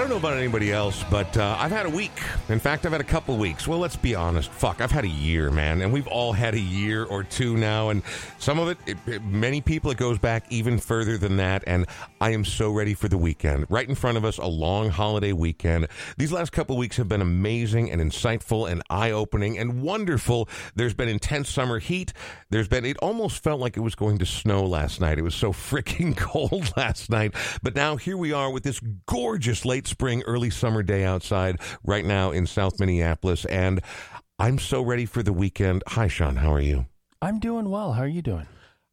don't know about anybody else, but uh, I've had a week. In fact, I've had a couple weeks. Well, let's be honest. Fuck, I've had a year, man, and we've all had a year or two now, and some of it, it, it- many people, it goes back even further than that. And I am so ready for the weekend. Right in front of us, a long holiday weekend. These last couple weeks have been amazing and insightful and eye-opening and wonderful. There's been intense summer heat. There's been. It almost felt like it was going to snow last night. It was so freaking cold last night. But now here we are with this gorgeous late spring, early summer day outside right now in South Minneapolis, and I'm so ready for the weekend. Hi, Sean. How are you? I'm doing well. How are you doing?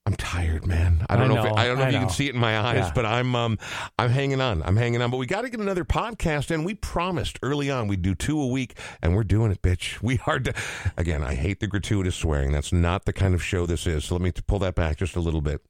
I'm tired, man. I don't I know. if know, I don't know I if you can see it in my eyes, Yeah. but I'm um I'm hanging on. I'm hanging on. But we got to get another podcast in. We promised early on we'd do two a week, and we're doing it, bitch. We are. To, again, I hate the gratuitous swearing. That's not the kind of show this is. So let me pull that back just a little bit.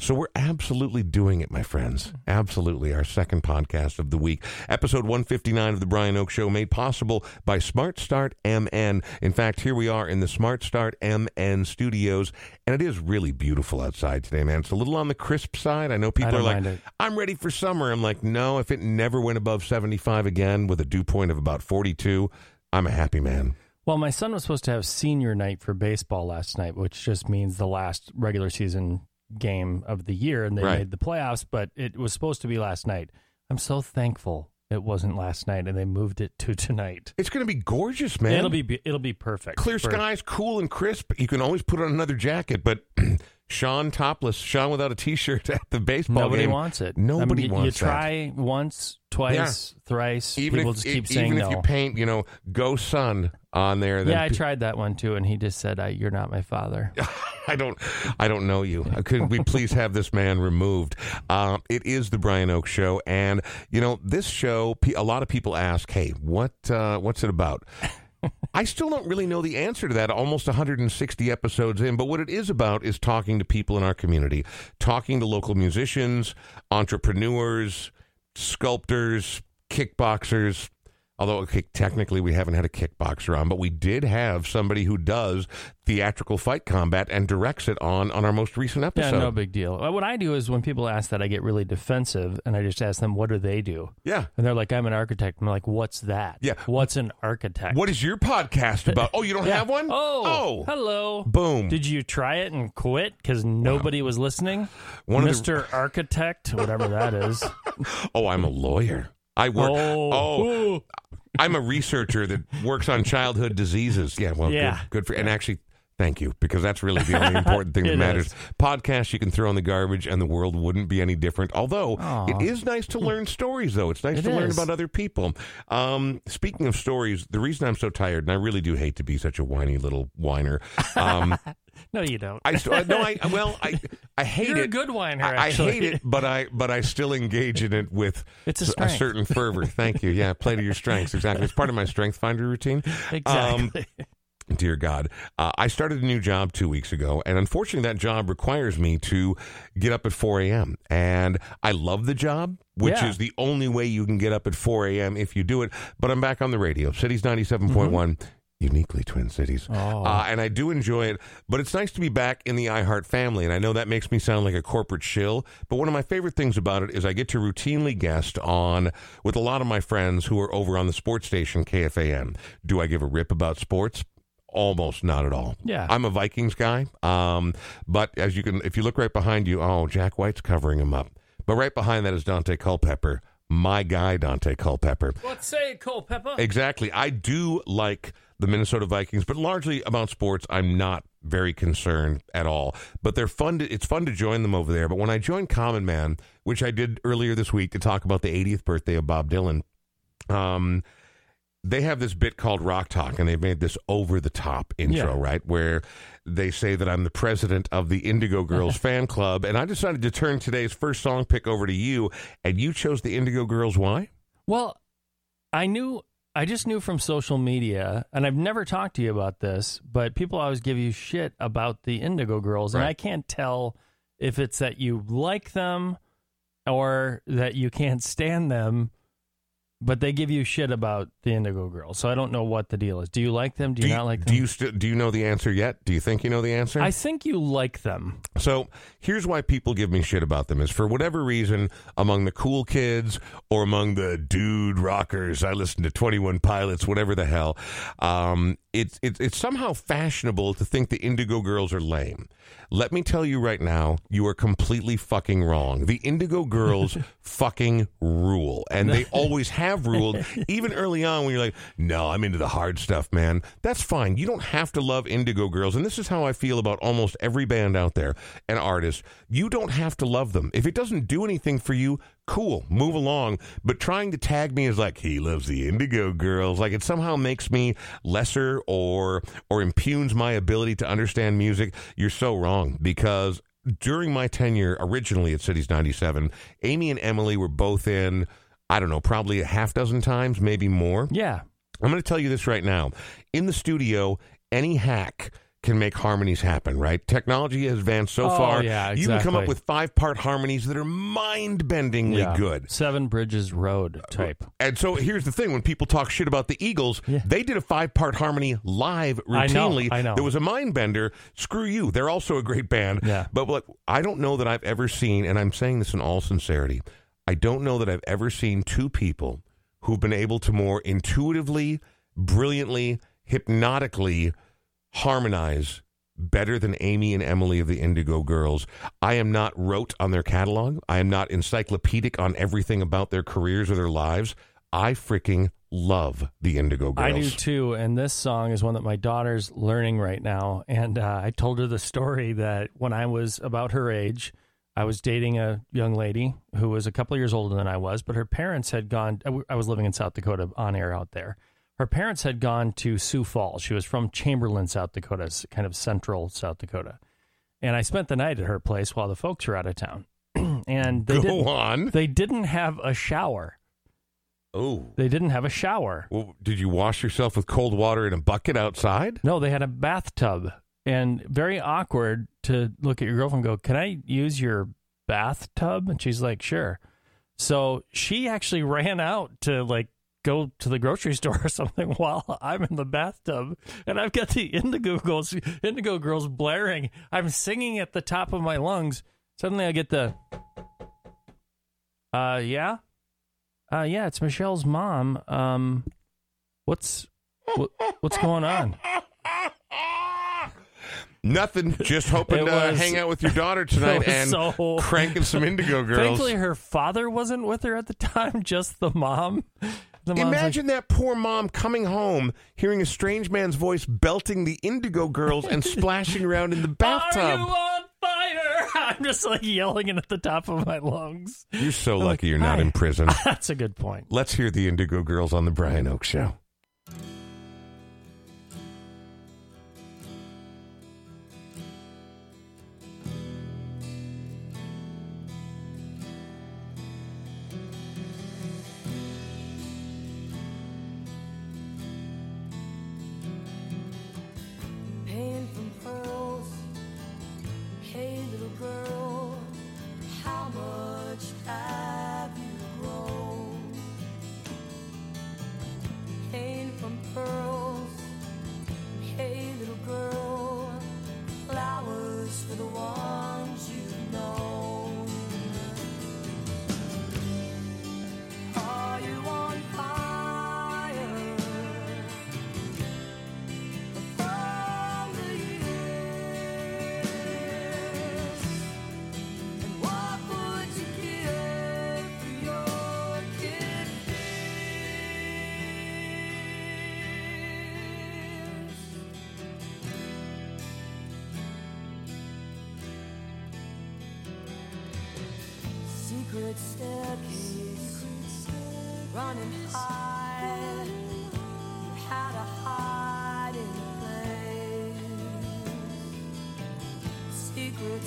So we're absolutely doing it, my friends. Absolutely. Our second podcast of the week. Episode 159 of the Brian Oak Show made possible by Smart Start MN. In fact, here we are in the Smart Start MN studios, and it is really beautiful outside today, man. It's a little on the crisp side. I know people don't are like. I'm ready for summer. I'm like, no, if it never went above 75 again with a dew point of about 42, I'm a happy man. Well, my son was supposed to have senior night for baseball last night, which just means the last regular season game of the year, and they Right. made the playoffs. But it was supposed to be last night. I'm so thankful it wasn't last night, and they moved it to tonight. It's going to be gorgeous, man. It'll be be it'll be perfect. clear for- skies, cool and crisp. You can always put on another jacket, but Sean topless, Sean without a t-shirt at the baseball Nobody game. wants it. Nobody I mean, you- wants You try once, twice, thrice. Even people if just keep e- saying even no. if you paint, you know, "Go Sun" on there. Yeah, I pe- tried that one too, and he just said, I, "You're not my father." I don't, I don't know you. Could we please have this man removed? Um, it is the Brian Oak Show, and you know this show. A lot of people ask, "Hey, what, uh, what's it about?" I still don't really know the answer to that. Almost 160 episodes in, but what it is about is talking to people in our community, talking to local musicians, entrepreneurs, sculptors, kickboxers. Although okay, technically we haven't had a kickboxer on, but we did have somebody who does theatrical fight combat and directs it on on our most recent Yeah, episode. no big deal. What I do is when people ask that, I get really defensive, and I just ask them, "What do they do?" yeah. And they're like, "I'm an architect." I'm like, "What's that?" Yeah. What's an architect? What is your podcast about? Oh, you don't Yeah. have one? Oh, oh, hello. boom. Did you try it and quit because nobody was listening? One of the- Mr. Architect, whatever that is. oh, I'm a lawyer. I work. Oh. oh. I'm a researcher that works on childhood diseases. Yeah, well, Yeah. Good, good for and actually. Thank you, because that's really the only important thing that matters. is. Podcasts you can throw in the garbage, and the world wouldn't be any different. Although Aw. it is nice to learn stories, though it's nice It to learn about other people. Um, speaking of stories, the reason I'm so tired, and I really do hate to be such a whiny little whiner. Um, No, you don't. I st- no, I well, I I hate You're it. a good whiner, I, I hate it, but I but I still engage in it with It's a, strength. certain fervor. Thank you. Yeah, play to your strengths. Exactly. It's part of my strength finder routine. Um, Exactly. Dear God, uh, I started a new job two weeks ago, and unfortunately, that job requires me to get up at 4 a.m. And I love the job, which Yeah. is the only way you can get up at 4 a.m. if you do it. But I'm back on the radio, Cities 97.1. Uniquely Twin Cities. Oh. Uh, and I do enjoy it, but it's nice to be back in the iHeart family. And I know that makes me sound like a corporate shill, but one of my favorite things about it is I get to routinely guest on with a lot of my friends who are over on the sports station KFAN. Do I give a rip about sports? Almost not at all. Yeah. I'm a Vikings guy. Um, but as you can, if you look right behind you, oh, Jack White's covering him up. But right behind that is Daunte Culpepper, my guy, Daunte Culpepper. What say, Culpepper? Exactly. I do like the Minnesota Vikings, but largely about sports, I'm not very concerned at all. But they're fun. To, it's fun to join them over there. But when I joined Common Man, which I did earlier this week to talk about the 80th birthday of Bob Dylan, um, they have this bit called Rock Talk, and they've made this over the top intro, Yeah. right? Where they say that I'm the president of the Indigo Girls fan club, and I decided to turn today's first song pick over to you, and you chose the Indigo Girls. Why? Well, I knew, I just knew from social media, and I've never talked to you about this, but people always give you shit about the Indigo Girls, and Right. I can't tell if it's that you like them or that you can't stand them but they give you shit about the Indigo Girls. So I don't know what the deal is. Do you like them? Do you, do you not like them? Do you do you know the answer yet? Do you think you know the answer? I think you like them. So here's why people give me shit about them is for whatever reason, among the cool kids or among the dude rockers, I listen to 21 Pilots, whatever the hell, um, it's, it's, it's somehow fashionable to think the Indigo Girls are lame. Let me tell you right now, you are completely fucking wrong. The Indigo Girls fucking rule. And they always have ruled, even early on when you're like, no, I'm into the hard stuff, man. That's fine. You don't have to love Indigo Girls. And this is how I feel about almost every band out there and artist. You don't have to love them. If it doesn't do anything for you, cool, move along. But trying to tag me as like he loves the Indigo Girls, like it somehow makes me lesser or or impugns my ability to understand music. You're so wrong because during my tenure originally at Cities 97, Amy and Emily were both in I don't know, probably a half dozen times, maybe more. Yeah. I'm going to tell you this right now. In the studio, any hack can make harmonies happen, right? Technology has advanced so Oh, far. yeah, exactly. You can come up with five part harmonies that are mind bendingly yeah. good. Seven Bridges Road type. Uh, and so here's the thing when people talk shit about the Eagles, Yeah. they did a five part harmony live routinely. I know. I know. There was a mind bender. Screw you. They're also a great band. Yeah. But what I don't know that I've ever seen, and I'm saying this in all sincerity, I don't know that I've ever seen two people who've been able to more intuitively, brilliantly, hypnotically harmonize better than Amy and Emily of the Indigo Girls. I am not rote on their catalog. I am not encyclopedic on everything about their careers or their lives. I freaking love the Indigo Girls. I do too. And this song is one that my daughter's learning right now. And uh, I told her the story that when I was about her age, I was dating a young lady who was a couple of years older than I was, but her parents had gone. I was living in South Dakota on air out there. Her parents had gone to Sioux Falls. She was from Chamberlain, South Dakota, kind of central South Dakota. And I spent the night at her place while the folks were out of town. and they Go didn't, on. they didn't have a shower. Oh. They didn't have a shower. Well, did you wash yourself with cold water in a bucket outside? No, they had a bathtub, and very awkward to look at your girlfriend go, "Can I use your bathtub?" And she's like, "Sure." So she actually ran out to like go to the grocery store or something while I'm in the bathtub, and I've got the Indigo Girls, Indigo Girls blaring. I'm singing at the top of my lungs. Suddenly, I get the, uh, yeah, uh, yeah, it's Michelle's mom. Um, what's what, what's going on? Nothing. Just hoping to was- hang out with your daughter tonight and so- cranking some Indigo Girls. Thankfully, her father wasn't with her at the time, just the mom. The mom's like, Imagine that poor mom coming home, hearing a strange man's voice belting the Indigo Girls and splashing around in the bathtub. Are you on fire? I'm just like yelling it at the top of my lungs. You're so I'm lucky like, you're not "Hi." in prison. That's a good point. Let's hear the Indigo Girls on the Brian Oak Show. Secret staircase, running high. You had a hiding place. Secret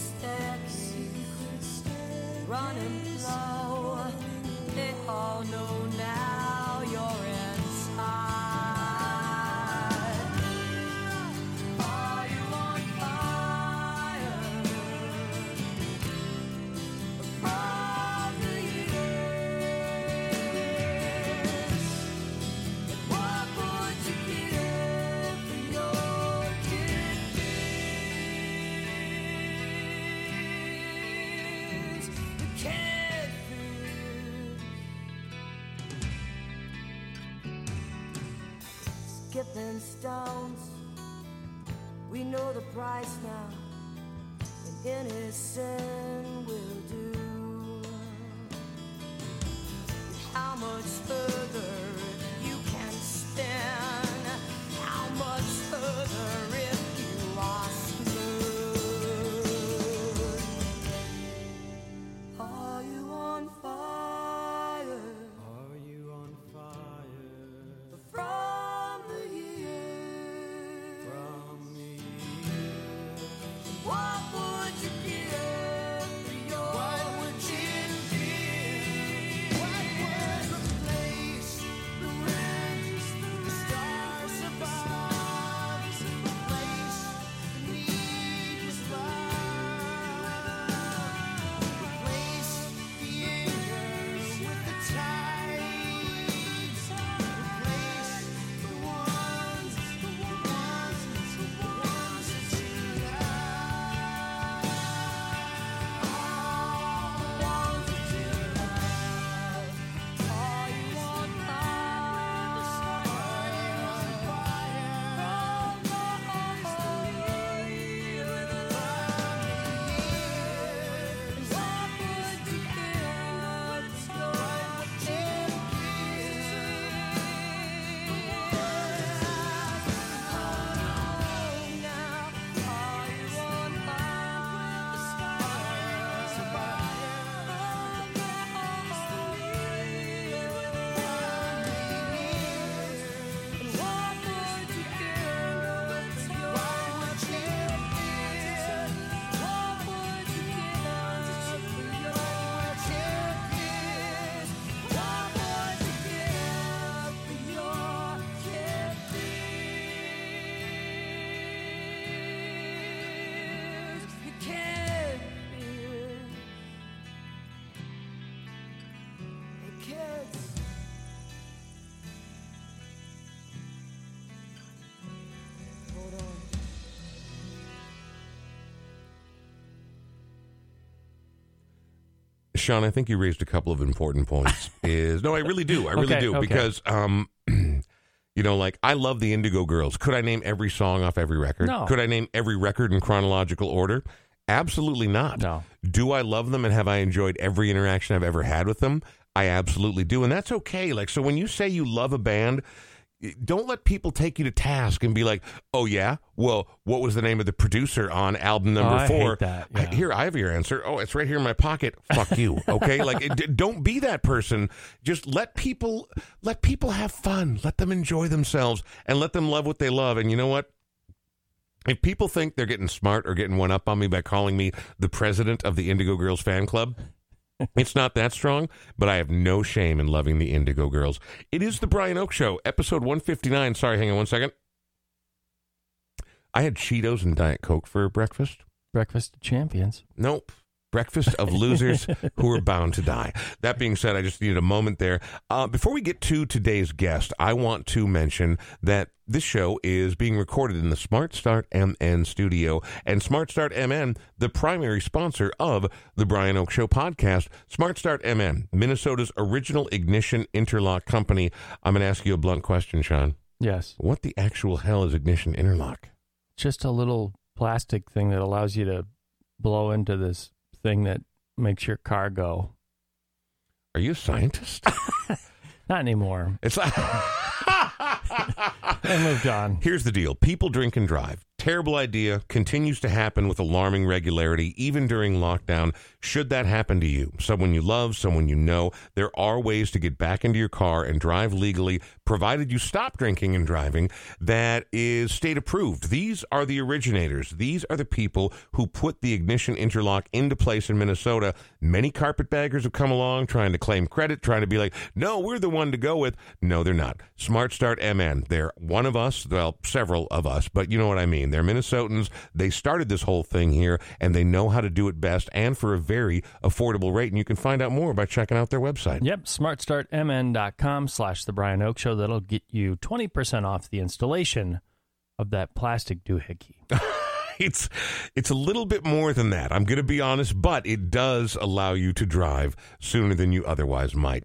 stones. We know the price now, and sin Sean, I think you raised a couple of important points. Is no, I really do. I really Okay, do okay. because um, you know, like I love the Indigo Girls. Could I name every song off every record? No. Could I name every record in chronological order? Absolutely not. No. Do I love them and have I enjoyed every interaction I've ever had with them? I absolutely do, and that's okay. Like so, when you say you love a band. Don't let people take you to task and be like, "Oh yeah, well, what was the name of the producer on album number Oh, four? that, I- here, I have your answer. Oh, it's right here in my pocket. Fuck you. Okay, like it, don't be that person. Just let people let people have fun. Let them enjoy themselves and let them love what they love. And you know what? If people think they're getting smart or getting one up on me by calling me the president of the Indigo Girls fan club, it's not that strong, but I have no shame in loving the Indigo Girls. It is the Brian Oak Show, episode 159. Sorry, hang on one second. I had Cheetos and Diet Coke for breakfast. Breakfast of Champions. Nope. Breakfast of losers who are bound to die. That being said, I just needed a moment there. Uh, before we get to today's guest, I want to mention that this show is being recorded in the Smart Start MN studio, and Smart Start MN, the primary sponsor of the Brian Oak Show podcast. Smart Start MN, Minnesota's original ignition interlock company. I'm going to ask you a blunt question, Sean. Yes. What the actual hell is ignition interlock? Just a little plastic thing that allows you to blow into this thing that makes your car go. Are you a scientist? Not anymore. it's like. I moved on. Here's the deal people drink and drive. Terrible idea. Continues to happen with alarming regularity, even during lockdown. Should that happen to you, someone you love, someone you know, there are ways to get back into your car and drive legally, provided you stop drinking and driving, that is state approved. These are the originators. These are the people who put the ignition interlock into place in Minnesota. Many carpetbaggers have come along trying to claim credit, trying to be like, no, we're the one to go with. No, they're not. Smart Start MN. They're one of us, well, several of us, but you know what I mean. They're Minnesotans. They started this whole thing here, and they know how to do it best and for a very affordable rate. And you can find out more by checking out their website. Yep, smartstartmn.com slash the Brian Oak Show. That'll get you 20% off the installation of that plastic doohickey. it's it's a little bit more than that. I'm going to be honest, but it does allow you to drive sooner than you otherwise might.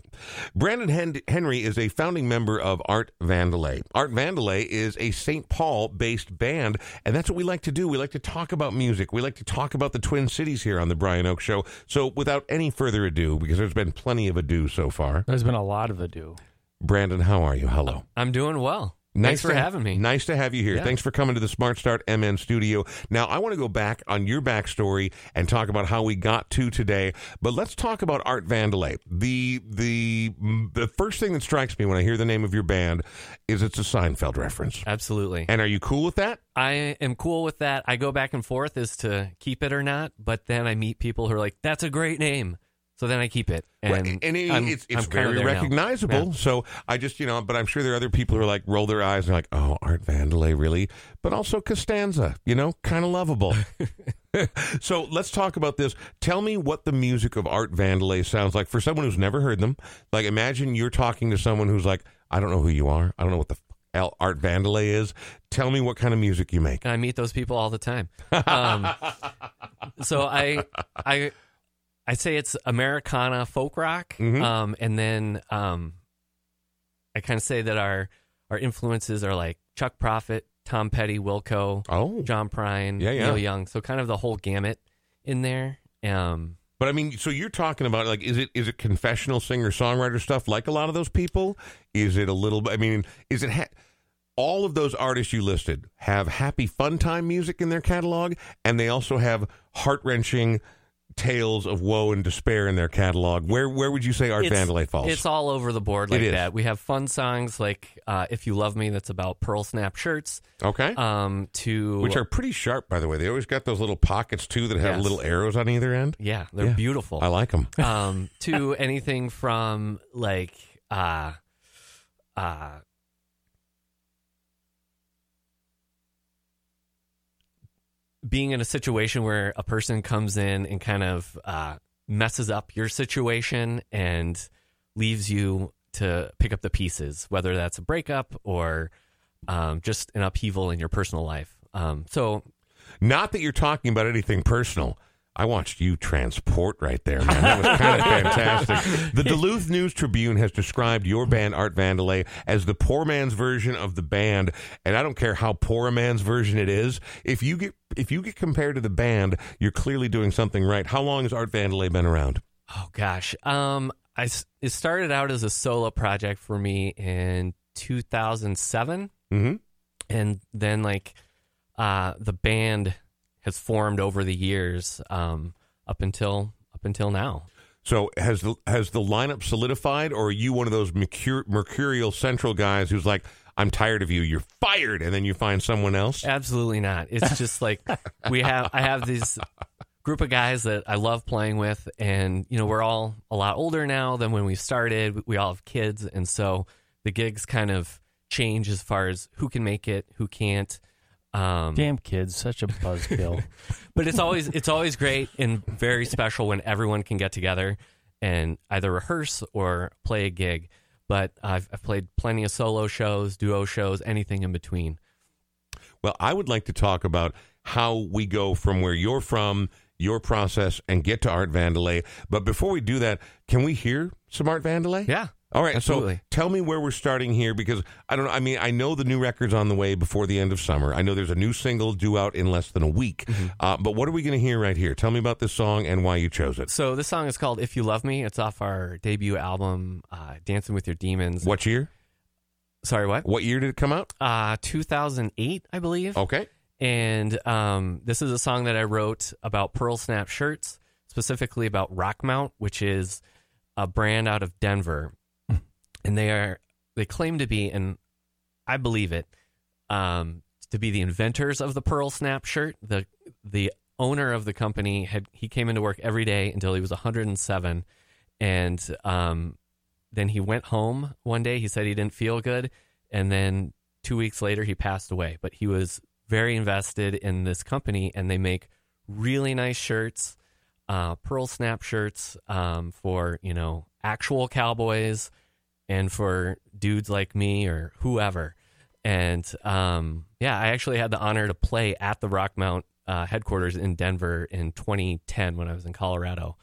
Brandon Hen- Henry is a founding member of Art Vandelay. Art Vandelay is a St. Paul based band, and that's what we like to do. We like to talk about music. We like to talk about the Twin Cities here on the Brian Oak Show. So, without any further ado, because there's been plenty of ado so far, There's been a lot of ado. Brandon, how are you? Hello. I'm doing well. Thanks for to- having me. Nice to have you here. Yeah. Thanks for coming to the Smart Start MN studio. Now, I want to go back on your backstory and talk about how we got to today. But let's talk about Art Vandelay. The the the first thing that strikes me when I hear the name of your band is it's a Seinfeld reference. Absolutely. And are you cool with that? I am cool with that. I go back and forth as to keep it or not, but then I meet people who are like, "That's a great name," so then I keep it. And, Right. and it- I'm- it's, it's I'm very recognizable. Yeah. So I just, you know, but I'm sure there are other people who are like, roll their eyes and are like, oh, Art Vandelay, really? But also Costanza, you know, kind of lovable. so let's talk about this. Tell me what the music of Art Vandelay sounds like for someone who's never heard them. Like, imagine you're talking to someone who's like, I don't know who you are. I don't know what the f- Art Vandelay is. Tell me what kind of music you make. I meet those people all the time. Um, so I, I, I say it's Americana folk rock, Mhm. um, and then um, I kind of say that our our influences are like Chuck Prophet, Tom Petty, Wilco, Oh. John Prine, Yeah, yeah. Neil Young. So kind of the whole gamut in there. Um, But I mean, so you're talking about like, is it is it confessional singer songwriter stuff like a lot of those people? Is it a little? I mean, is it ha- all of those artists you listed have happy fun time music in their catalog, and they also have heart wrenching tales of woe and despair in their catalog. Where where would you say Art it's, Vandelay falls? It's all over the board like that. We have fun songs like uh, "If You Love Me," that's about pearl snap shirts. okay. Um, to which are pretty sharp, by the way. They always got those little pockets too that have Yes. little arrows on either end. yeah, they're Yeah. beautiful. I like them. um, to anything from like uh, uh, being in a situation where a person comes in and kind of uh, messes up your situation and leaves you to pick up the pieces, whether that's a breakup or um, just an upheaval in your personal life. Um, so Not that you're talking about anything personal. I watched you transport right there, man. That was kind of fantastic. The Duluth News Tribune has described your band Art Vandelay as the poor man's version of the band, and I don't care how poor a man's version it is. If you get if you get compared to the band, you're clearly doing something right. How long has Art Vandelay been around? Oh gosh, um, I s- it started out as a solo project for me in 2007, Mm-hmm. and then like uh, the band has formed over the years um, up until up until now. So has the has the lineup solidified, or are you one of those mercur- mercurial central guys who's like, "I'm tired of you, you're fired," and then you find someone else? Absolutely not. It's just like we have. I have this group of guys that I love playing with, and you know we're all a lot older now than when we started. We all have kids, and so the gigs kind of change as far as who can make it, who can't. Um, Damn kids, such a buzzkill. but it's always it's always great and very special when everyone can get together and either rehearse or play a gig. But I've, I've played plenty of solo shows, duo shows, anything in between. Well, I would like to talk about how we go from where you're from, your process, and get to Art Vandelay. But before we do that, can we hear some Art Vandelay? Yeah. All right. So tell me where we're starting here because I don't know. I mean, I know the new record's on the way before the end of summer. I know there's a new single due out in less than a week. Mm-hmm. Uh, but what are we going to hear right here? Tell me about this song and why you chose it. So this song is called "If You Love Me." It's off our debut album, uh, "Dancing with Your Demons." What year? Sorry, what? What year did it come out? Uh, 2008, I believe. Okay. And um, this is a song that I wrote about Pearl Snap shirts, specifically about Rockmount, which is a brand out of Denver, and they are they claim to be, and I believe it, um, to be the inventors of the Pearl Snap shirt. the The owner of the company had he came into work every day until he was 107, and um, then he went home one day. He said he didn't feel good, and then two weeks later he passed away. But he was very invested in this company, and they make really nice shirts, uh, pearl snap shirts um, for you know actual cowboys and for dudes like me or whoever. And um, yeah, I actually had the honor to play at the Rockmount uh, headquarters in Denver in 2010 when I was in Colorado,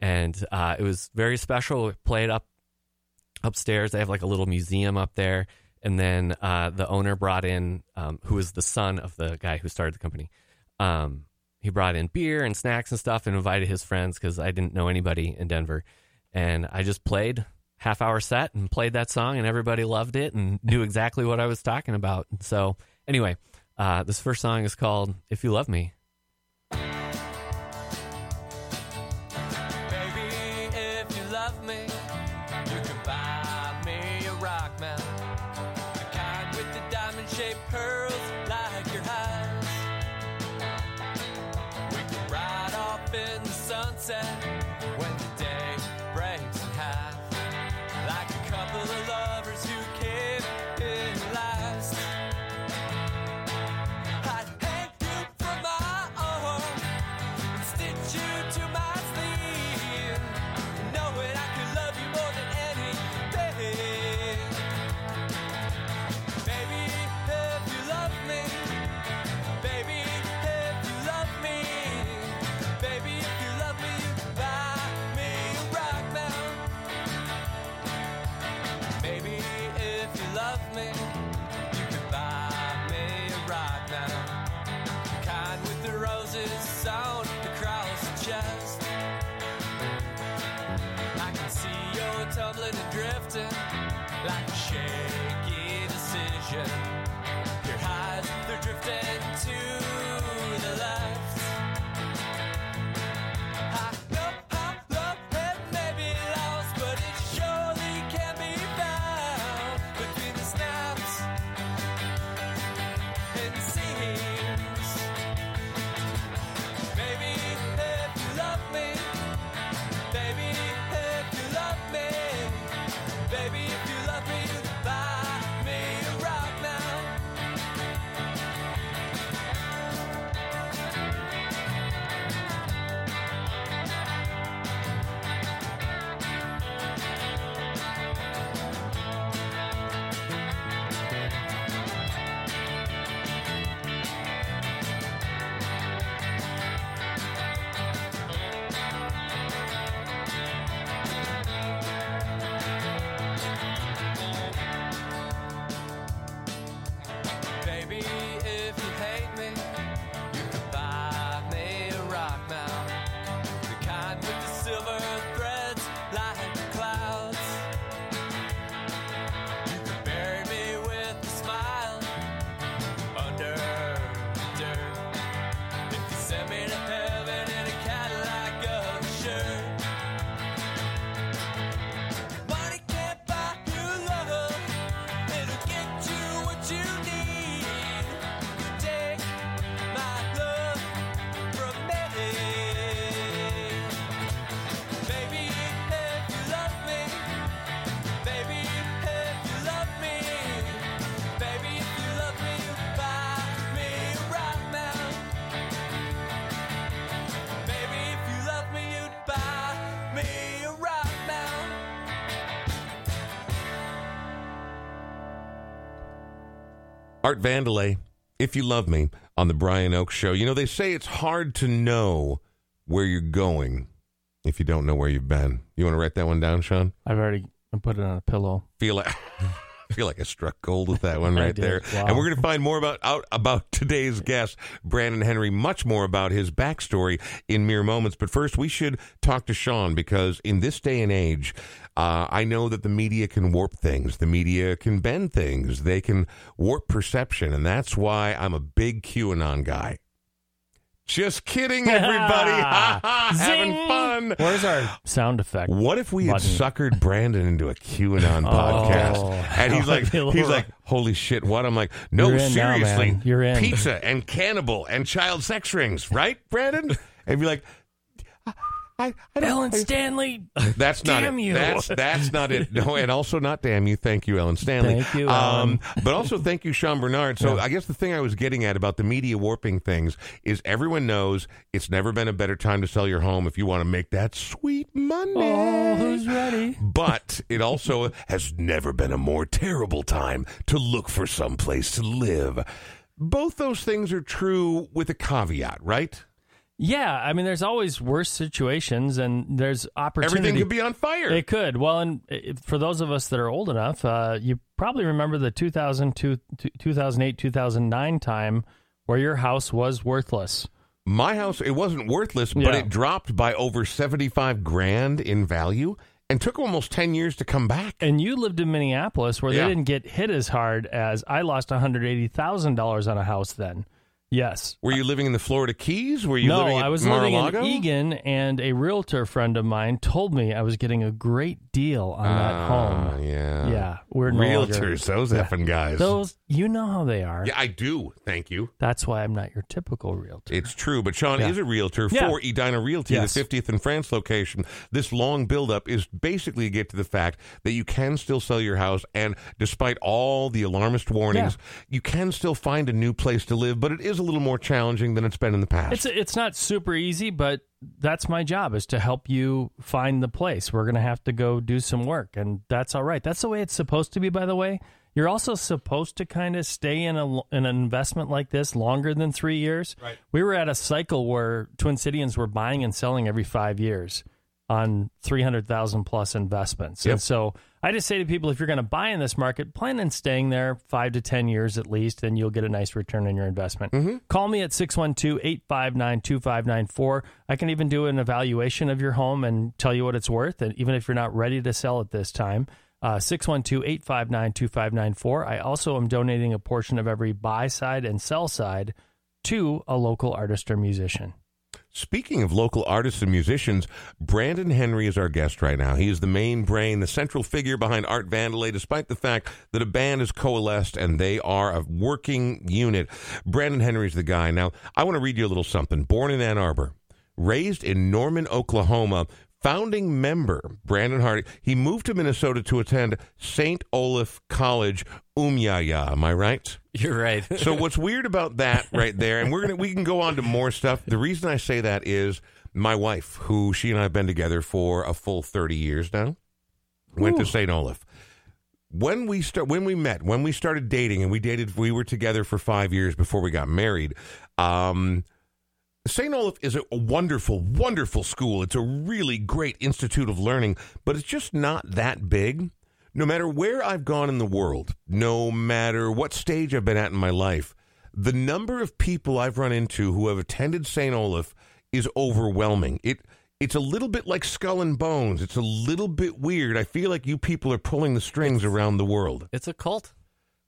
and uh, it was very special. Played up upstairs. They have like a little museum up there, and then uh, the owner brought in, um, who was the son of the guy who started the company. Um, he brought in beer and snacks and stuff, and invited his friends because I didn't know anybody in Denver, and I just played half hour set and played that song, and everybody loved it and knew exactly what I was talking about. So, anyway, uh, this first song is called "If You Love Me." Art Vandelay, if you love me, on the Brian Oak Show. You know, they say it's hard to know where you're going if you don't know where you've been. You want to write that one down, Sean? I've already put it on a pillow. Feel like. I feel like I struck gold with that one right there. Wow. And we're going to find more about out about today's guest, Brandon Henry, much more about his backstory in mere moments. But first, we should talk to Sean because in this day and age, uh, I know that the media can warp things. The media can bend things. They can warp perception, and that's why I'm a big QAnon guy. Just kidding, everybody. Ha ha, Having fun. Where's our sound effect? What if we had suckered Brandon into a QAnon podcast? Oh, and he's like, would be a he's little like, holy shit, what? I'm like, no, You're in now, seriously. You're in. pizza and cannibal and child sex rings, right, Brandon? And be like, I, I don't, Ellen I- Stanley. that's not Damn it. you. That's that's not it. No, and also not damn you. Thank you, Ellen Stanley. Thank you, Um, but also thank you, Sean Bernard. So Yeah. I guess the thing I was getting at about the media warping things is everyone knows it's never been a better time to sell your home if you want to make that sweet money. Oh, who's ready? But it also has never been a more terrible time to look for some place to live. both those things are true with a caveat, right? Yeah, I mean, there's always worse situations, and there's opportunity. Everything could be on fire. It could. Well, and if- for those of us that are old enough, uh, you probably remember the 2002, 2008, 2009 time where your house was worthless. My house, it wasn't worthless, but it dropped by over 75 grand in value and took almost 10 years to come back. And you lived in Minneapolis where Yeah. they didn't get hit as hard as I lost $180,000 on a house then. Yes. Were you living in the Florida Keys? Were you no, living I was living in Eagan, and a realtor friend of mine told me I was getting a great deal on that Ah, home. Yeah. Yeah, we're no longer- Realtors, those Yeah. effing guys. Those, you know how they are. yeah, I do. Thank you. That's why I'm not your typical realtor. It's true, but Sean Yeah. is a realtor Yeah. for Edina Realty, Yes. the 50th and France location. This long buildup is basically to get to the fact that you can still sell your house, and despite all the alarmist warnings, you can still find a new place to live, but it is a little more challenging than it's been in the past. It's it's not super easy, but that's my job is to help you find the place. We're going to have to go do some work, and that's all right. That's the way it's supposed to be. By the way, you're also supposed to kind of stay in a in an investment like this longer than three years. Right. We were at a cycle where Twin Cityans were buying and selling every five years on three hundred thousand plus investments, Yep. and so. I just say to people, if you're going to buy in this market, plan on staying there five to 10 years at least, and you'll get a nice return on your investment. Call me at 612 859 2594. I can even do an evaluation of your home and tell you what it's worth, and even if you're not ready to sell at this time. Uh, 612 859 2594. I also am donating a portion of every buy side and sell side to a local artist or musician. Speaking of local artists and musicians, Brandon Henry is our guest right now. He is the main brain, the central figure behind Art Vandelay, despite the fact that a band has coalesced and they are a working unit. Brandon Henry's the guy. Now, I want to read you a little something. Born in Ann Arbor, raised in Norman, Oklahoma, founding member Brandon Hardy. He moved to Minnesota to attend St. Olaf College, Umyaya. Am I right? You're right. so what's weird about that right there, and we're gonna we can go on to more stuff. The reason I say that is my wife, who she and I have been together for a full thirty years now, went to St. Olaf. When we start, when we met, when we started dating, and we dated, we were together for five years before we got married. Um, St. Olaf is a wonderful, wonderful school. It's a really great institute of learning, but it's just not that big. No matter where I've gone in the world, no matter what stage I've been at in my life, the number of people I've run into who have attended St. Olaf is overwhelming. It it's a little bit like skull and bones. It's a little bit weird. I feel like you people are pulling the strings around the world. it's a cult.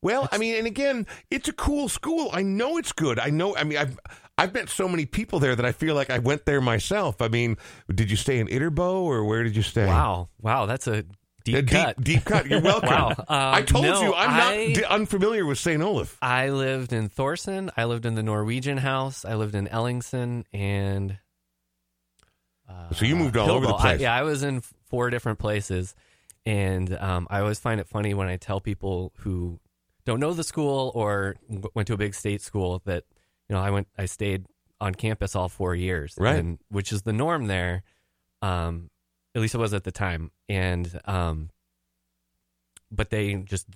Well, I mean, and again, it's a cool school. I know it's good. I know. I mean, I've I've met so many people there that I feel like I went there myself. I mean, did you stay in Ytterboe or where did you stay? Wow. Wow. That's a deep A cut. deep, deep cut. You're welcome. Wow. Um, I told no, you I'm I- not d- unfamiliar with St. Olaf. I lived in Thorson. I lived in the Norwegian house. I lived in Ellingson and. Uh, So you moved all over the Hillville. I- place. yeah, I was in four different places, and um, I always find it funny when I tell people who don't know the school or w- went to a big state school that you know I went, I stayed on campus all four years, Right. and, which is the norm there. Um, at least it was at the time, and um, but they just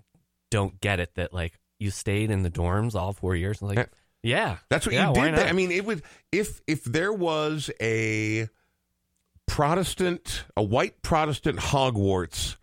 don't get it that like you stayed in the dorms all four years. Like, Yeah. yeah, That's what yeah, you did. There. not? I mean, it would if if there was a Protestant, a white Protestant Hogwarts,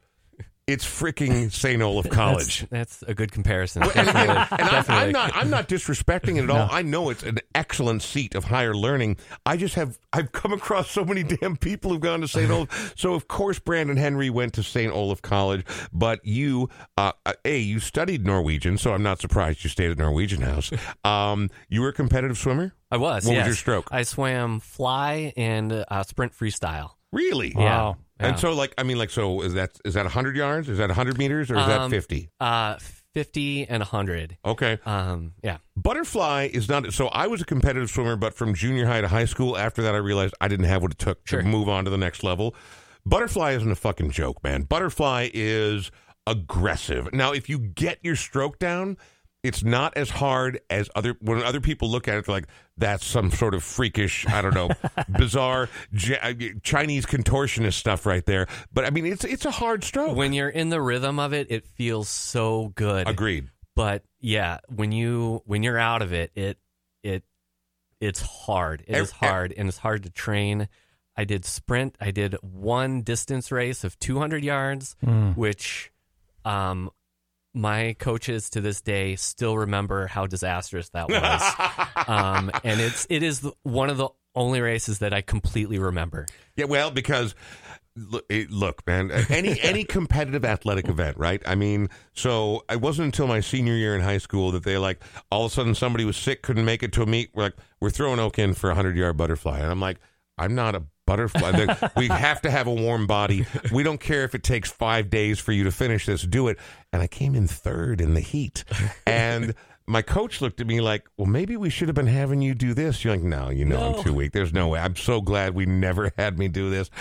it's freaking St. Olaf College. That's, that's a good comparison. Well, and, again, Definitely. and I'm, I'm not I'm not disrespecting it at all. I know it's an excellent seat of higher learning. I just have I've come across so many damn people who've gone to St. Olaf. So of course Brandon Henry went to St. Olaf College, but you uh, uh, a you studied Norwegian, so I'm not surprised you stayed at Norwegian House. Um, you were a competitive swimmer. I was. What was your stroke? I swam fly and uh, sprint freestyle. Really? Wow. Yeah. And so like I mean like so is that is that 100 yards? Is that 100 meters or is that Um, 50? Uh, fifty and hundred. Okay. Um, yeah. Butterfly is not so I was a competitive swimmer, but from junior high to high school, after that I realized I didn't have what it took Sure. to move on to the next level. Butterfly isn't a fucking joke, man. Butterfly is aggressive. Now, if you get your stroke down, it's not as hard as other when other people look at it they're like that's some sort of freakish i don't know bizarre J- chinese contortionist stuff right there but i mean it's it's a hard stroke When you're in the rhythm of it, it feels so good. agreed but yeah, when you when you're out of it, it it it's hard. It is Ev- ev- hard, and it's hard to train. I did sprint. I did one distance race of 200 yards, which um, my coaches to this day still remember how disastrous that was. um, and it's it is the, one of the only races that I completely remember. Yeah, well, because look, look, man, any any competitive athletic event, right? I mean, so it wasn't until my senior year in high school that they like all of a sudden somebody was sick, couldn't make it to a meet. We're like, we're throwing Oak in for a hundred yard butterfly, and I'm like, I'm not a butterfly. We have to have a warm body. We don't care if it takes five days for you to finish this. Do it. And I came in third in the heat, and. My coach looked at me like, "Well, maybe we should have been having you do this." You're like, "No, you know I'm too weak. There's no way." I'm so glad we never had me do this.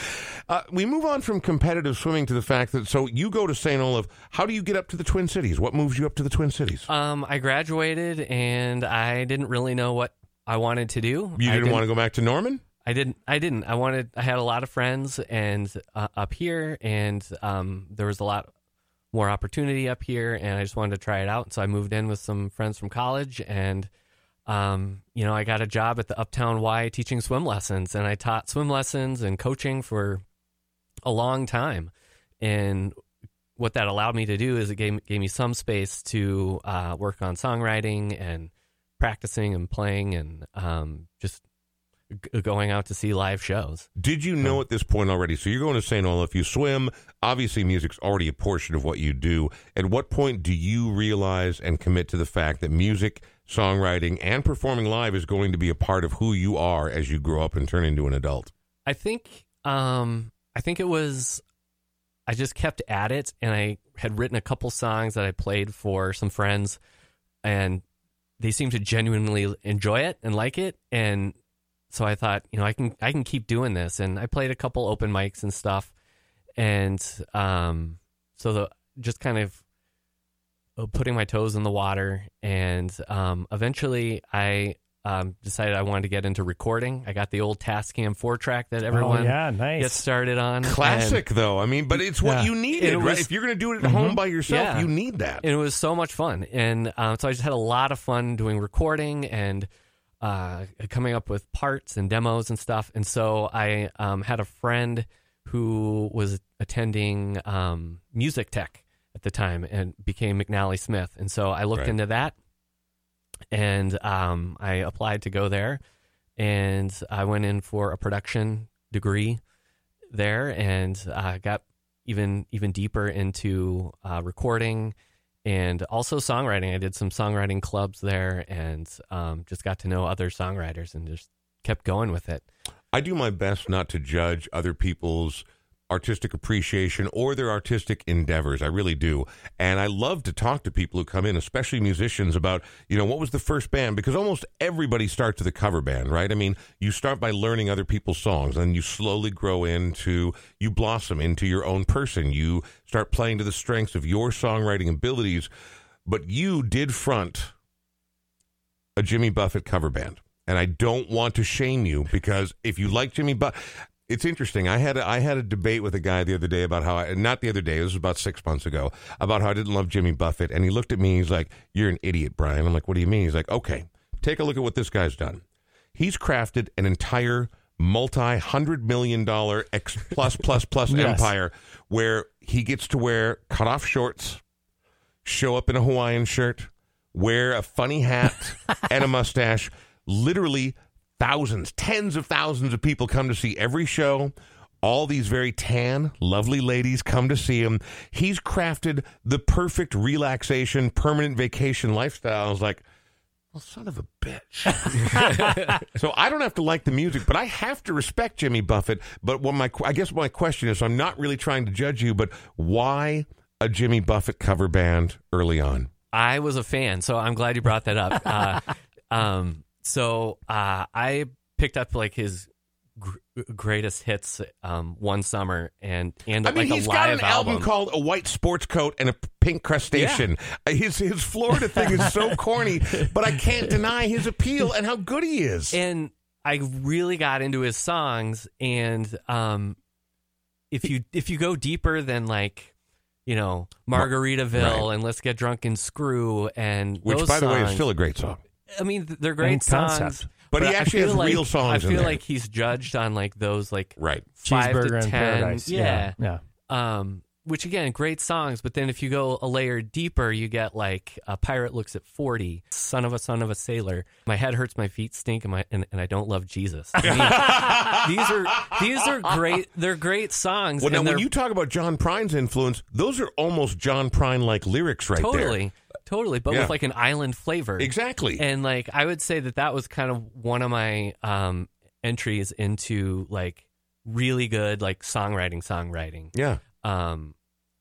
Uh, we move on from competitive swimming to the fact that so you go to St. Olaf. How do you get up to the Twin Cities? What moves you up to the Twin Cities? Um, I graduated, and I didn't really know what I wanted to do. you I didn't want to go back to Norman? I didn't. I didn't. I wanted. I had a lot of friends and uh, up here, and um, there was a lot more opportunity up here, and I just wanted to try it out. So I moved in with some friends from college, and um, you know, I got a job at the Uptown Y teaching swim lessons, and I taught swim lessons and coaching for a long time. And what that allowed me to do is it gave, gave me some space to uh, work on songwriting and practicing and playing and um, just g- going out to see live shows. Did you know at this point already? So you're going to St. Olaf. You swim. Obviously, music's already a portion of what you do. At what point do you realize and commit to the fact that music, songwriting, and performing live is going to be a part of who you are as you grow up and turn into an adult? I think um, I think it was I just kept at it and I had written a couple songs that I played for some friends and they seemed to genuinely enjoy it and like it and so I thought, you know, I can I can keep doing this and I played a couple open mics and stuff and um so the just kind of uh, putting my toes in the water and um eventually I um, decided I wanted to get into recording. I got the old Tascam four track that everyone oh, yeah, nice. gets started on. Classic, though. I mean, but it's what Yeah. you needed, It right? If you're going to do it at home by yourself, Yeah. you need that. And it was so much fun. And um, so I just had a lot of fun doing recording and uh, coming up with parts and demos and stuff. And so I um, had a friend who was attending um, music tech at the time and became McNally Smith. And so I looked Right. into that and um, I applied to go there. And I went in for a production degree there and uh, got even even deeper into uh, recording and also songwriting. I did some songwriting clubs there and um, just got to know other songwriters and just kept going with it. I do my best not to judge other people's artistic appreciation or their artistic endeavors. I really do. And I love to talk to people who come in, especially musicians, about, you know, what was the first band? Because almost everybody starts with a cover band, right? I mean, you start by learning other people's songs and you slowly grow into, you blossom into your own person. You start playing to the strengths of your songwriting abilities. But you did front a Jimmy Buffett cover band. And I don't want to shame you because if you like Jimmy Buffett, it's interesting. I had a, I had a debate with a guy the other day about how I, not the other day, this was about six months ago, about how I didn't love Jimmy Buffett. And he looked at me, he's like, You're an idiot, Brian. I'm like, What do you mean? He's like, Okay, take a look at what this guy's done. He's crafted an entire multi hundred million dollar X plus plus plus Yes. empire where he gets to wear cut off shorts, show up in a Hawaiian shirt, wear a funny hat and a mustache. Literally thousands, tens of thousands of people come to see every show. All these very tan, lovely ladies come to see him. He's crafted the perfect relaxation, permanent vacation lifestyle. I was like, well, son of a bitch. so I don't have to like the music, but I have to respect Jimmy Buffett. But what my I guess my question is, I'm not really trying to judge you, but why a Jimmy Buffett cover band early on? I was a fan, so I'm glad you brought that up. Uh, um, so uh, I picked up like his gr- greatest hits um, one summer and and I mean, like he's a got an album, called "A White Sports Coat and a Pink Crustacean." Uh, His his Florida thing is so corny, but I can't deny his appeal and how good he is. and I really got into his songs and um if you if you go deeper than like you know, Margaritaville Right. and Let's Get Drunk and Screw and Which, by the way, is still a great song. I mean, they're great And concept. songs. But he actually has like, real songs I in feel there. like he's judged on like those like Right. five Cheeseburger to in ten. Paradise. Yeah. yeah. Um, which again, great songs. But then if you go a layer deeper, you get like a pirate looks at forty, son of a son of a sailor. My head hurts, my feet stink, and my and, and I don't love Jesus. I mean, these are these are great. They're great songs. Well, now and when you talk about John Prine's influence, those are almost John Prine like lyrics right totally, totally, but Yeah. with like an island flavor. Exactly. And like I would say that that was kind of one of my um entries into like really good like songwriting, songwriting. yeah. Um,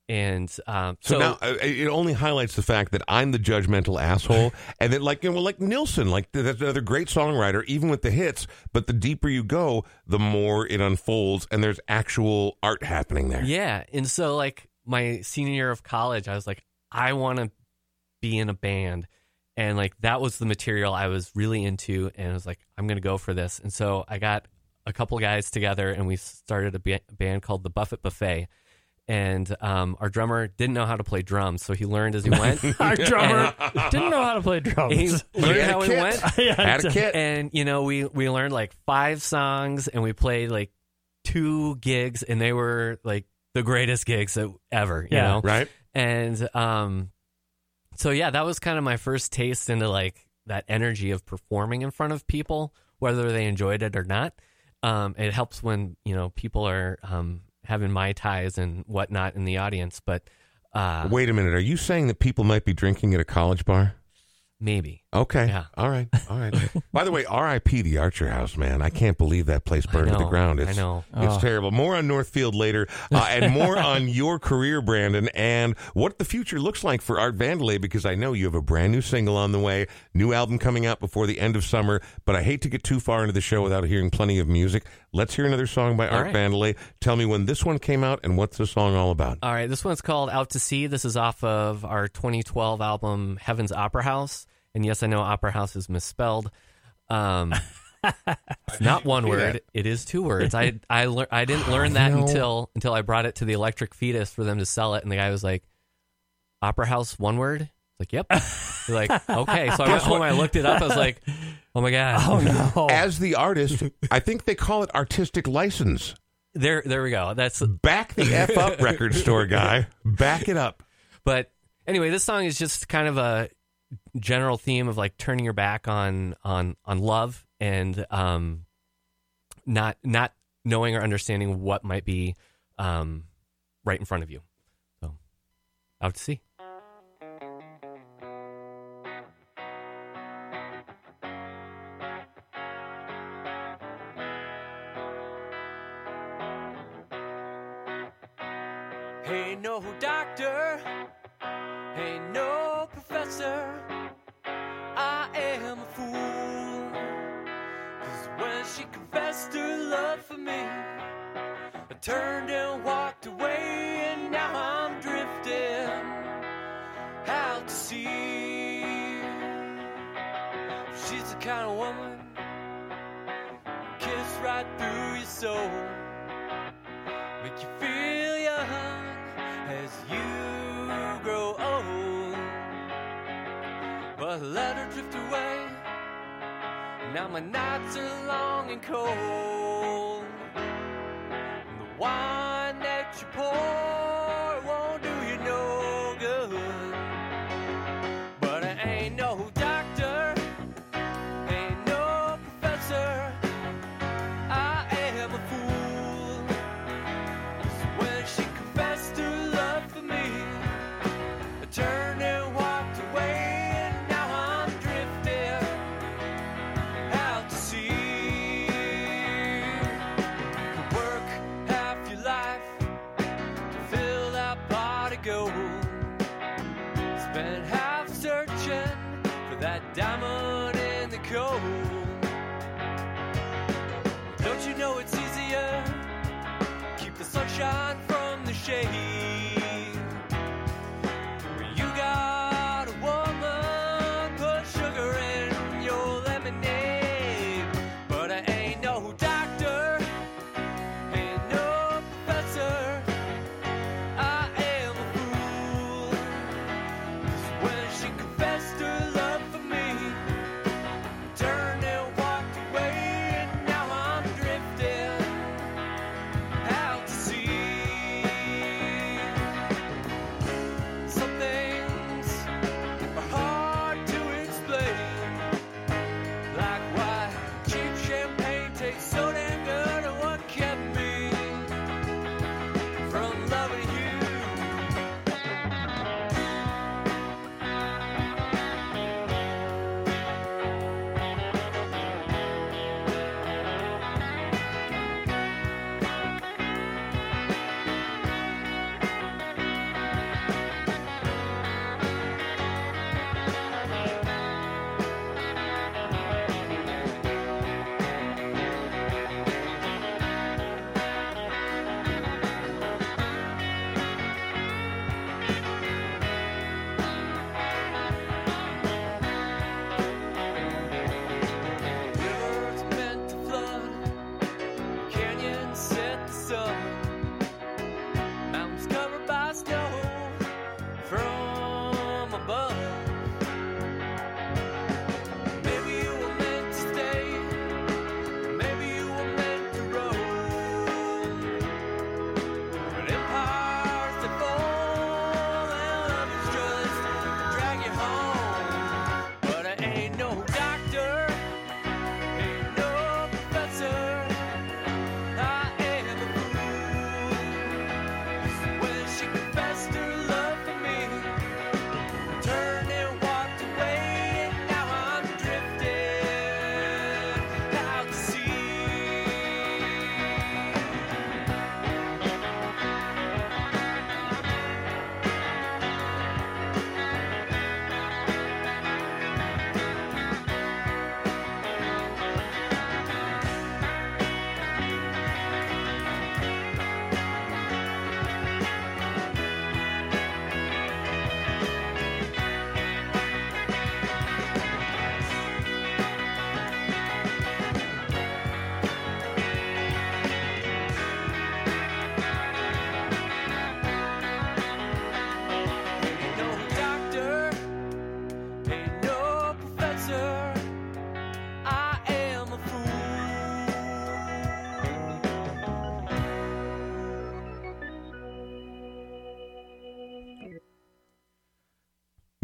and um, So, so, now uh, it only highlights the fact that I'm the judgmental asshole, and that like you know, like Nilsson, like that's another great songwriter, even with the hits. But the deeper you go, the more it unfolds, and there's actual art happening there. yeah, and so like my senior year of college, I was like, I want to be in a band, and like that was the material I was really into, and I was like, I'm gonna go for this, and so I got a couple guys together, and we started a ba- band called the Buffett Buffet. And um, our drummer didn't know how to play drums, so he learned as he went. Our drummer didn't know how to play drums. he drums. learned had a how it kit. went. Had a kit. and you know we we learned like five songs and we played like two gigs and they were like the greatest gigs ever you Yeah. know Right. and um so yeah that was kind of my first taste into like that energy of performing in front of people whether they enjoyed it or not um it helps when you know people are um having mai tais and whatnot in the audience but uh Wait a minute. Are you saying that people might be drinking at a college bar? Maybe Okay. Yeah. All right. All right. By the way, R.I.P. the Archer House, man. I can't believe that place burned to the know, ground. I It's, know. It's Oh. terrible. More on Northfield later, uh, and more on your career, Brandon, and what the future looks like for Art Vandelay. Because I know you have a brand new single on the way, new album coming out before the end of summer. But I hate to get too far into the show without hearing plenty of music. Let's hear another song by All Art right. Vandelay. Tell me when this one came out and what's the song all about. All right, this one's called Out to Sea. This is off of our 2012 album Heaven's Opera House. And yes, I know Opera House is misspelled. Um, it's not one word; that. it is two words. I I lear- I didn't learn that know. until until I brought it to the Electric Fetus for them to sell it, and the guy was like, "Opera House, one word." Like, yep. They're like, okay. So I went home. I looked it up. I was like, oh my god. Oh no! As the artist, I think they call it artistic license. There, there we go. That's Back the F up, record store guy. Back it up. But anyway, this song is just kind of a general theme of like turning your back on on on love and um not not knowing or understanding what might be um right in front of you. So out to sea.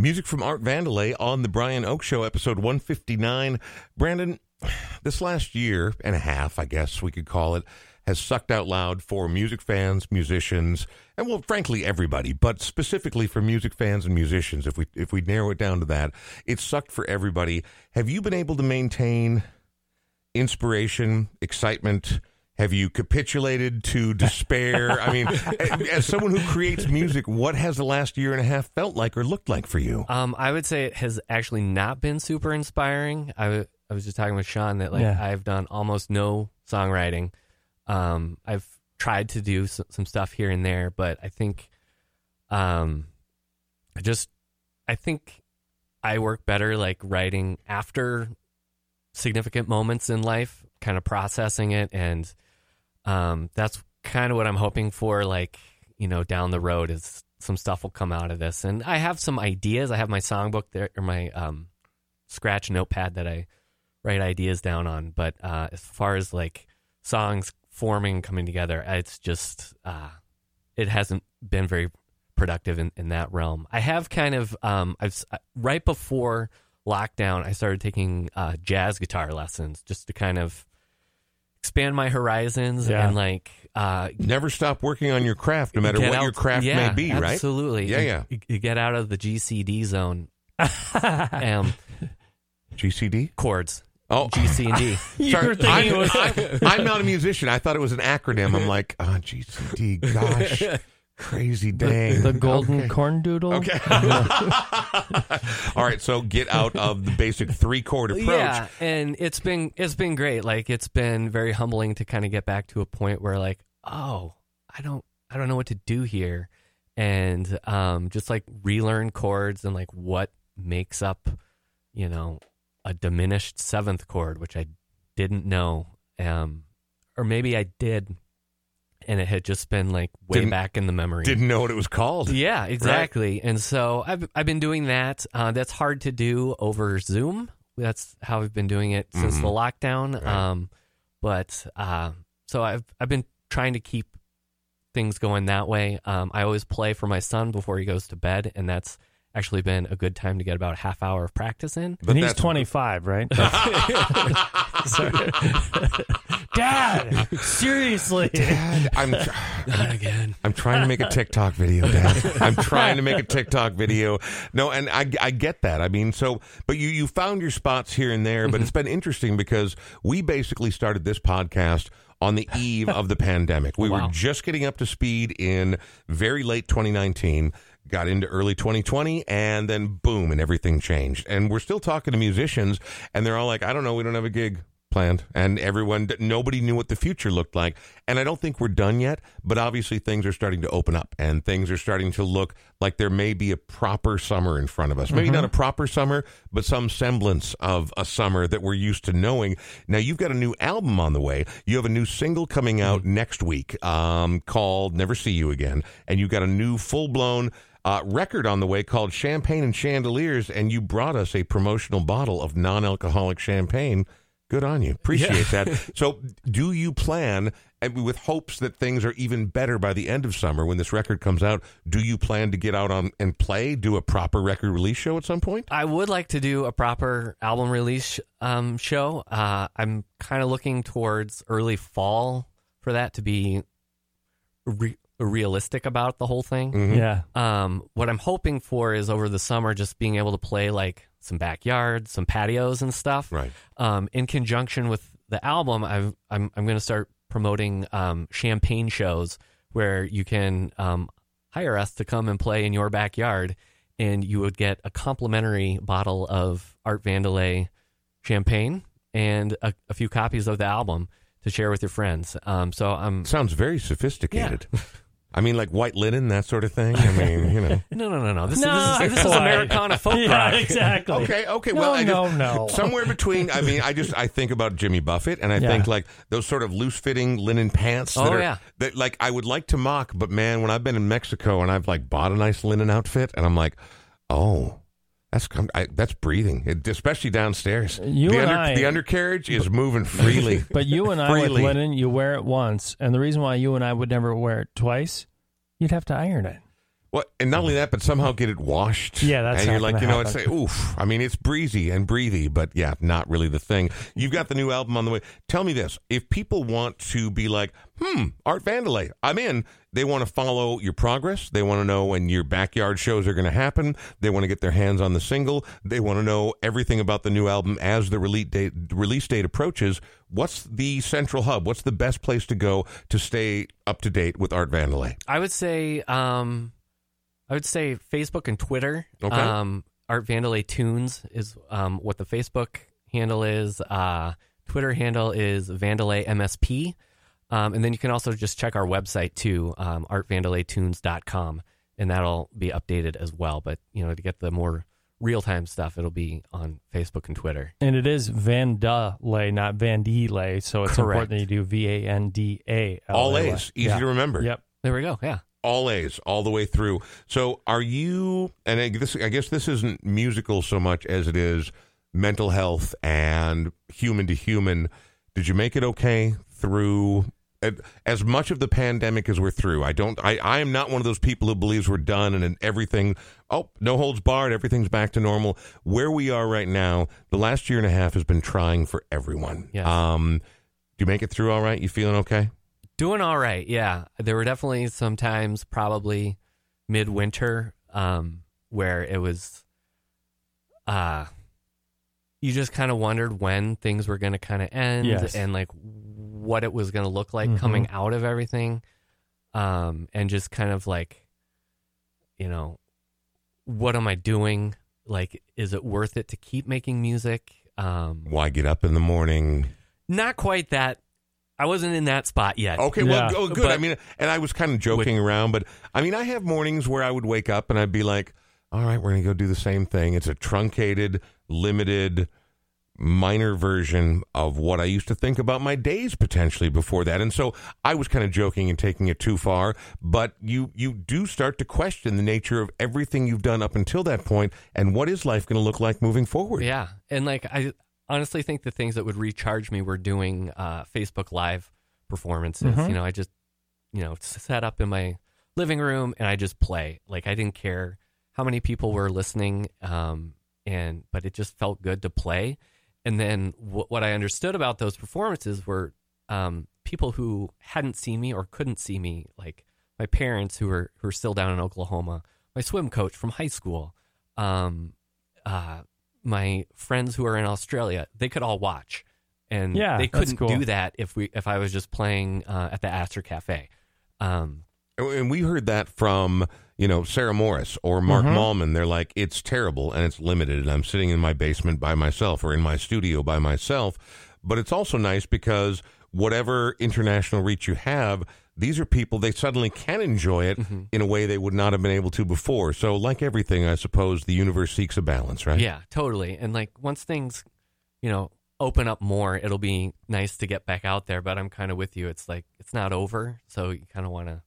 Music from Art Vandelay on the Brian Oak Show, episode 159. Brandon, this last year and a half, I guess we could call it, has sucked out loud for music fans, musicians, and well, frankly, everybody, but specifically for music fans and musicians. If we if we narrow it down to that, it sucked for everybody. Have you been able to maintain inspiration, excitement? Have you capitulated to despair? I mean, as someone who creates music, what has the last year and a half felt like or looked like for you? Um, I would say it has actually not been super inspiring. I, w- I was just talking with Sean that like Yeah. I've done almost no songwriting. Um, I've tried to do s- some stuff here and there, but I think, um, I just I think I work better like writing after significant moments in life, kind of processing it, and um, that's kind of what I'm hoping for. Like you know, down the road is some stuff will come out of this, and I have some ideas. I have my songbook there or my um, scratch notepad that I write ideas down on. But uh, as far as like songs forming, coming together, it's just uh, it hasn't been very productive in, in that realm. I have kind of um, I've right before lockdown, I started taking uh, jazz guitar lessons just to kind of expand my horizons Yeah. and like uh, Never stop working on your craft, no matter what out- your craft yeah, may be, right? Absolutely. Yeah, yeah. You, you get out of the GCD zone. um, GCD? chords. Oh, G, C, and D. You Sorry, were thinking it was I'm, I'm not a musician. I thought it was an acronym. I'm like, oh, GCD. Gosh, crazy dang. the golden Okay. corn doodle. Okay. All right. So get out of the basic three chord approach. Yeah, and it's been it's been great. Like it's been very humbling to kind of get back to a point where like, oh, I don't I don't know what to do here, and um, just like relearn chords and like what makes up, you know, a diminished seventh chord, which I didn't know, um, or maybe I did, and it had just been like way Didn't- back in the memory. Didn't know what it was called. Yeah, exactly. And so I've I've been doing that. Uh, that's hard to do over Zoom. That's how I've been doing it since the lockdown. Right. Um, but uh, so I've I've been trying to keep things going that way. Um, I always play for my son before he goes to bed, and that's actually been a good time to get about a half hour of practice in. But and he's 25, right? Sorry. Dad, seriously. I'm, Not again. I'm trying to make a TikTok video, Dad. I'm trying to make a TikTok video. No, and I, I get that. I mean, so, but you, you found your spots here and there, but mm-hmm. it's been interesting because we basically started this podcast on the eve of the pandemic. We oh, Wow. were just getting up to speed in very late 2019, got into early 2020, and then boom, and everything changed. And we're still talking to musicians, and they're all like, I don't know, we don't have a gig planned and everyone nobody knew what the future looked like. And i don't think we're done yet but obviously things are starting to open up and things are starting to look like there may be a proper summer in front of us. Maybe not a proper summer but some semblance of a summer that we're used to knowing. Now you've got a new album on the way. You have a new single coming out next week um, called never see you again and you've got a new full-blown uh, record on the way called Champagne and Chandeliers, and you brought us a promotional bottle of non alcoholic champagne. Good on you. Appreciate that. So, do you plan, and with hopes that things are even better by the end of summer when this record comes out, do you plan to get out on and play, do a proper record release show at some point? I would like to do a proper album release um, show. Uh, I'm kind of looking towards early fall for that to be re- realistic about the whole thing. Mhm. Yeah. Um, what I'm hoping for is over the summer just being able to play like some backyards, some patios and stuff. Right. Um, in conjunction with the album, I've, I'm I'm going to start promoting um, champagne shows where you can um, hire us to come and play in your backyard, and you would get a complimentary bottle of Art Vandelay champagne and a, a few copies of the album to share with your friends. Um, so I'm Sounds very sophisticated. I mean, like white linen, that sort of thing. I mean, you know. no no no no this, No, this is, this is. Americana folk yeah, rock. exactly. Okay, okay. No, well, I no, just, no. Somewhere between. I mean, I just I think about Jimmy Buffett, and I Yeah. think like those sort of loose fitting linen pants. Oh, that Oh, are, yeah. That like I would like to mock, but man, when I've been in Mexico and I've like bought a nice linen outfit, and I'm like, oh. That's I, that's breathing, it, especially downstairs. You the, and I- the undercarriage is moving freely. But you and I with linen, you wear it once, and the reason why you and I would never wear it twice, you'd have to iron it. Well, and not only that, but somehow get it washed. Yeah, that's and you're like, you know, it's happen. like, oof. I mean, it's breezy and breathy, but yeah, not really the thing. You've got the new album on the way. Tell me this: if people want to be like, hmm, Art Vandelay, I'm in. They want to follow your progress. They want to know when your backyard shows are going to happen. They want to get their hands on the single. They want to know everything about the new album as the release date release date approaches. What's the central hub? What's the best place to go to stay up to date with Art Vandelay? I would say, um, I would say Facebook and Twitter. Okay. Um, Art Vandalay Tunes is um, what the Facebook handle is. Uh, Twitter handle is Vandalay MSP. Um, and then you can also just check our website too, um, artvandalaytunes.com, and that'll be updated as well. But, you know, to get the more real time stuff, it'll be on Facebook and Twitter. And it is Vandalay, not Vandalay. So it's Correct. important that you do V A N D A. All A's, easy Yeah. to remember. Yep. There we go. Yeah. all A's all the way through. So, are you? And I, this, I guess this isn't musical so much as it is mental health and human to human. Did you make it okay through? As much of the pandemic as we're through, I don't. I, I am not one of those people who believes we're done and, and everything. Oh, no holds barred. Everything's back to normal. Where we are right now, the last year and a half has been trying for everyone. Yes. Um, do you make it through all right? You feeling okay? Doing all right, yeah. There were definitely some times, probably midwinter, um, where it was, uh, you just kind of wondered when things were going to kind of end Yes. and like what it was going to look like Mhm. coming out of everything, um, and just kind of like, you know, what am I doing? Like, is it worth it to keep making music? Um, Why get up in the morning? not quite that. I wasn't in that spot yet. Okay, Yeah. well, oh, good. But- I mean, and I was kind of joking around, but I mean, I have mornings where I would wake up and I'd be like, "All right, we're going to go do the same thing." It's a truncated, limited, minor version of what I used to think about my days potentially before that, and so I was kind of joking and taking it too far. But you you do start to question the nature of everything you've done up until that point, and what is life going to look like moving forward? Yeah, and like I honestly think the things that would recharge me were doing uh, Facebook Live performances. Mhm. You know, I just you know set up in my living room and I just play. Like I didn't care how many people were listening, um, and but it just felt good to play. And then wh- what I understood about those performances were um, people who hadn't seen me or couldn't see me, like my parents who were who were still down in Oklahoma, my swim coach from high school, um, uh, my friends who are in Australia, they could all watch, and Yeah, they couldn't cool. do that if we if I was just playing uh, at the Aster Cafe. Um, And we heard that from, you know, Sarah Morris or Mark Mhm. Mallman. They're like, it's terrible and it's limited. And I'm sitting in my basement by myself or in my studio by myself. But it's also nice because whatever international reach you have, these are people, they suddenly can enjoy it Mm-hmm. in a way they would not have been able to before. So, like everything, I suppose the universe seeks a balance, right? Yeah, totally. And like once things, you know, open up more, it'll be nice to get back out there. But I'm kind of with you. It's like it's not over, so you kind of want to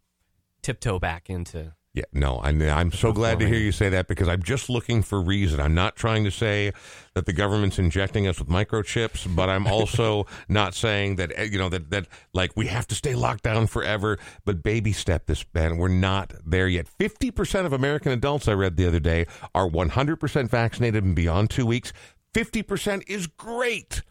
tiptoe back into. Yeah, no, I'm, I'm so glad to hear you say that because I'm just looking for reason. I'm not trying to say that the government's injecting us with microchips, but I'm also not saying that eh, you know that that like we have to stay locked down forever. But baby step this, man. We're not there yet. Fifty percent of American adults I read the other day are 100 percent vaccinated and beyond two weeks. Fifty percent is great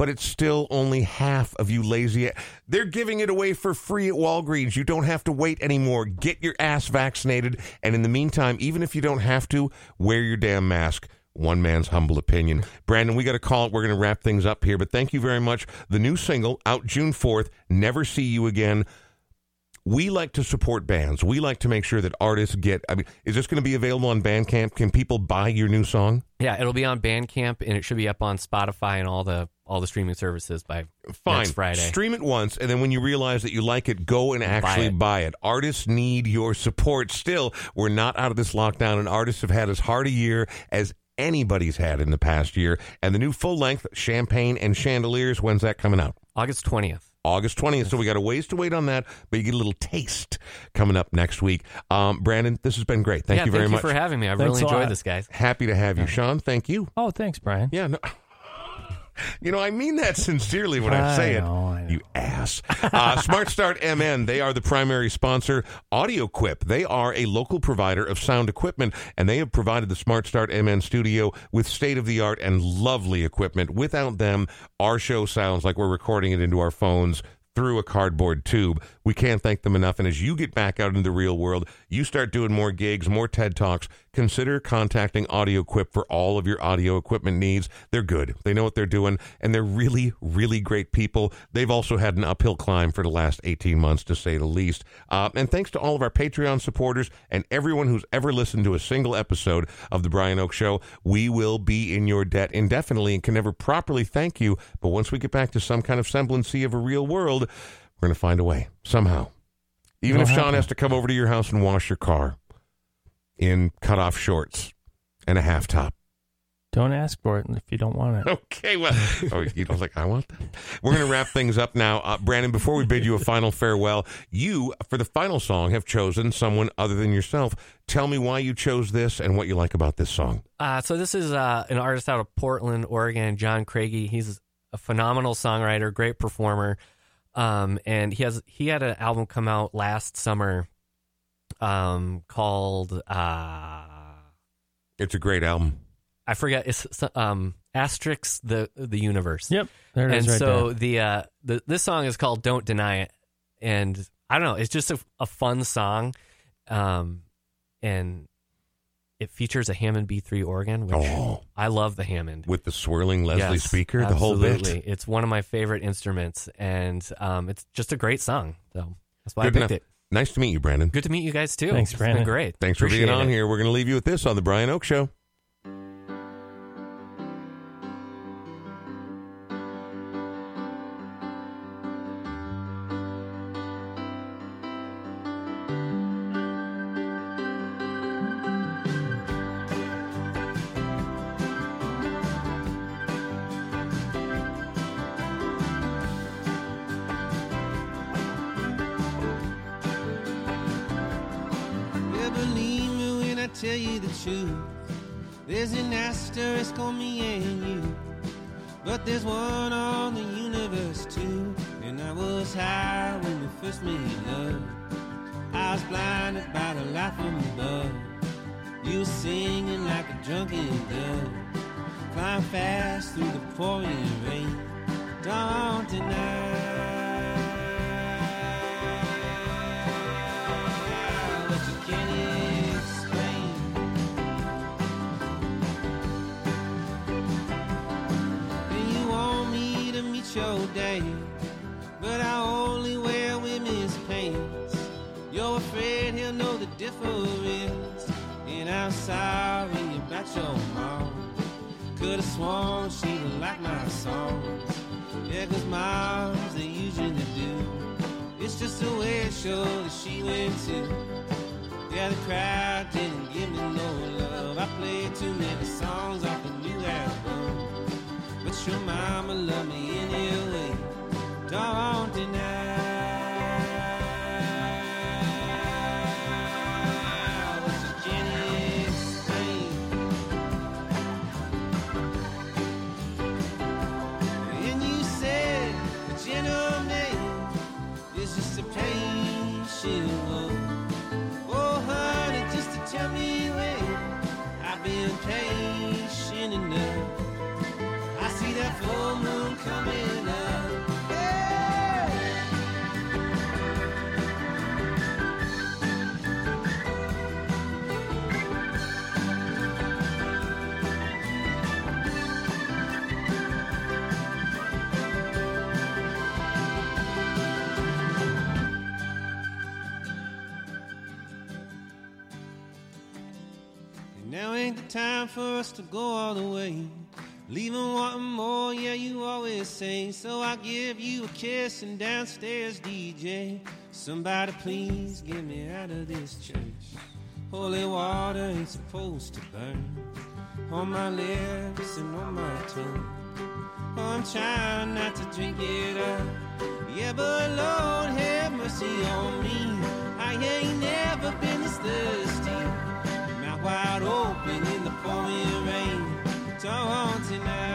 but it's still only half of you lazy. They're giving it away for free at Walgreens. You don't have to wait anymore. Get your ass vaccinated. And in the meantime, even if you don't have to, wear your damn mask. One man's humble opinion. Brandon, we got to call it. We're going to wrap things up here, but thank you very much. The new single out June 4th, Never See You Again. We like to support bands. We like to make sure that artists get. I mean, is this going to be available on Bandcamp? Can people buy your new song? Yeah, it'll be on Bandcamp and it should be up on Spotify and all the all the streaming services by Fine. next Friday. Stream it once, and then when you realize that you like it, go and actually it. buy it. Artists need your support. Still, we're not out of this lockdown, and artists have had as hard a year as anybody's had in the past year. And the new full length Champagne and Chandeliers, when's that coming out? August twentieth. August 20th. So we got a ways to wait on that, but you get a little taste coming up next week. Um, Brandon, this has been great. Thank yeah, you very thank much. you for having me. I've Thanks really a enjoyed lot. this, guys. Happy to have you. Sean, thank you. Oh, thanks, Brian. Yeah, no. You know, I mean that sincerely when I, say it. know, I know. You ass. Uh, Smart Start MN, they are the primary sponsor. AudioQuip, they are a local provider of sound equipment, and they have provided the Smart Start MN studio with state of the art and lovely equipment. Without them, our show sounds like we're recording it into our phones through a cardboard tube. We can't thank them enough. And as you get back out into the real world, you start doing more gigs, more TED Talks, consider contacting AudioQuip for all of your audio equipment needs. They're good. They know what they're doing, and they're really, really great people. They've also had an uphill climb for the last 18 months, to say the least. Uh, and thanks to all of our Patreon supporters and everyone who's ever listened to a single episode of The Brian Oak Show, we will be in your debt indefinitely and can never properly thank you. But once we get back to some kind of semblance of a real world, we're going to find a way somehow. Even It'll if Sean happen. has to come over to your house and wash your car in cut-off shorts and a half top. Don't ask for it if you don't want it. Okay, well, oh, you don't think I want that? We're going to wrap things up now. Uh, Brandon, before we bid you a final farewell, you, for the final song, have chosen someone other than yourself. Tell me why you chose this and what you like about this song. Uh, so this is uh, an artist out of Portland, Oregon, John Craigie. He's a phenomenal songwriter, great performer, um, and he has he had an album come out last summer um, called uh, It's a great album. I forget it's um, Asterisk the the Universe. Yep, there it and is right so there. the uh the this song is called "Don't Deny It," and I don't know, it's just a, a fun song, um, and it features a Hammond B3 organ, which Oh. I love the Hammond. With the swirling Leslie Yes, speaker, the whole bit. It's one of my favorite instruments, and um, it's just a great song. So that's why Good I picked enough. it. Nice to meet you, Brandon. Good to meet you guys too. Thanks, It's Brandon. Been great. Thanks for being on it. here. We're going to leave you with this on The Brian Oak Show. Time for us to go all the way. Leaving wanting more, yeah, you always say. So I give you a kiss and downstairs, DJ. Somebody please get me out of this church. Holy water ain't supposed to burn on my lips and on my tongue. Oh, I'm trying not to drink it up. Yeah, but Lord have mercy on me. I ain't never been this thirsty rain. Don't want tonight.